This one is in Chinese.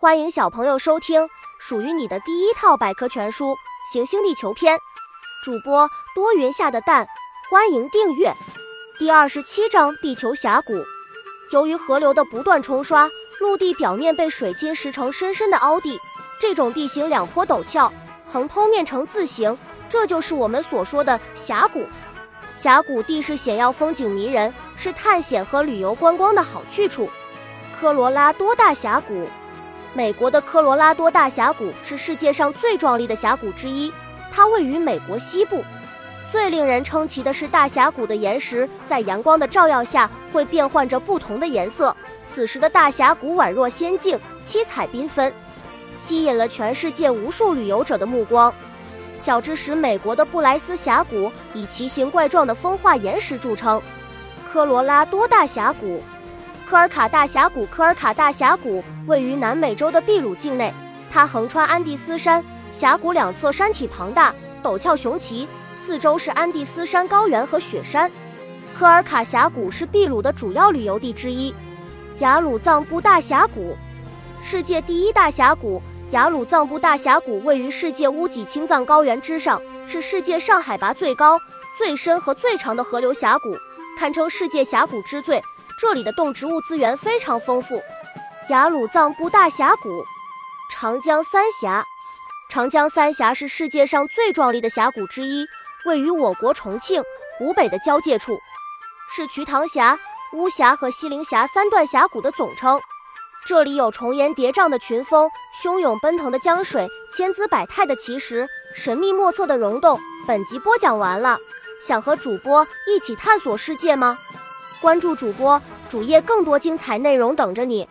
欢迎小朋友收听属于你的第一套百科全书《行星地球篇》，主播多云下的蛋，欢迎订阅。第二十七章：地球峡谷。由于河流的不断冲刷，陆地表面被水侵蚀成深深的凹地，这种地形两坡陡峭，横剖面呈字形，这就是我们所说的峡谷。峡谷地势险要，风景迷人，是探险和旅游观光的好去处。科罗拉多大峡谷。美国的科罗拉多大峡谷是世界上最壮丽的峡谷之一，它位于美国西部。最令人称奇的是，大峡谷的岩石在阳光的照耀下会变换着不同的颜色，此时的大峡谷宛若仙境，七彩缤纷，吸引了全世界无数旅游者的目光。小知识：美国的布莱斯峡谷以奇形怪状的风化岩石著称。科罗拉多大峡谷。科尔卡大峡谷，科尔卡大峡谷位于南美洲的秘鲁境内，它横穿安第斯山，峡谷两侧山体庞大，陡峭雄奇，四周是安第斯山高原和雪山。科尔卡峡谷是秘鲁的主要旅游地之一。雅鲁藏布大峡谷，世界第一大峡谷。雅鲁藏布大峡谷位于世界屋脊青藏高原之上，是世界上海拔最高、最深和最长的河流峡谷，堪称世界峡谷之最。这里的动植物资源非常丰富。雅鲁藏布大峡谷，长江三峡。长江三峡是世界上最壮丽的峡谷之一，位于我国重庆、湖北的交界处，是瞿塘峡、巫峡和西陵峡三段峡谷的总称。这里有重岩叠嶂的群峰、汹涌奔腾的江水、千姿百态的奇石、神秘莫测的溶洞。本集播讲完了，想和主播一起探索世界吗？关注主播主页，更多精彩内容等着你。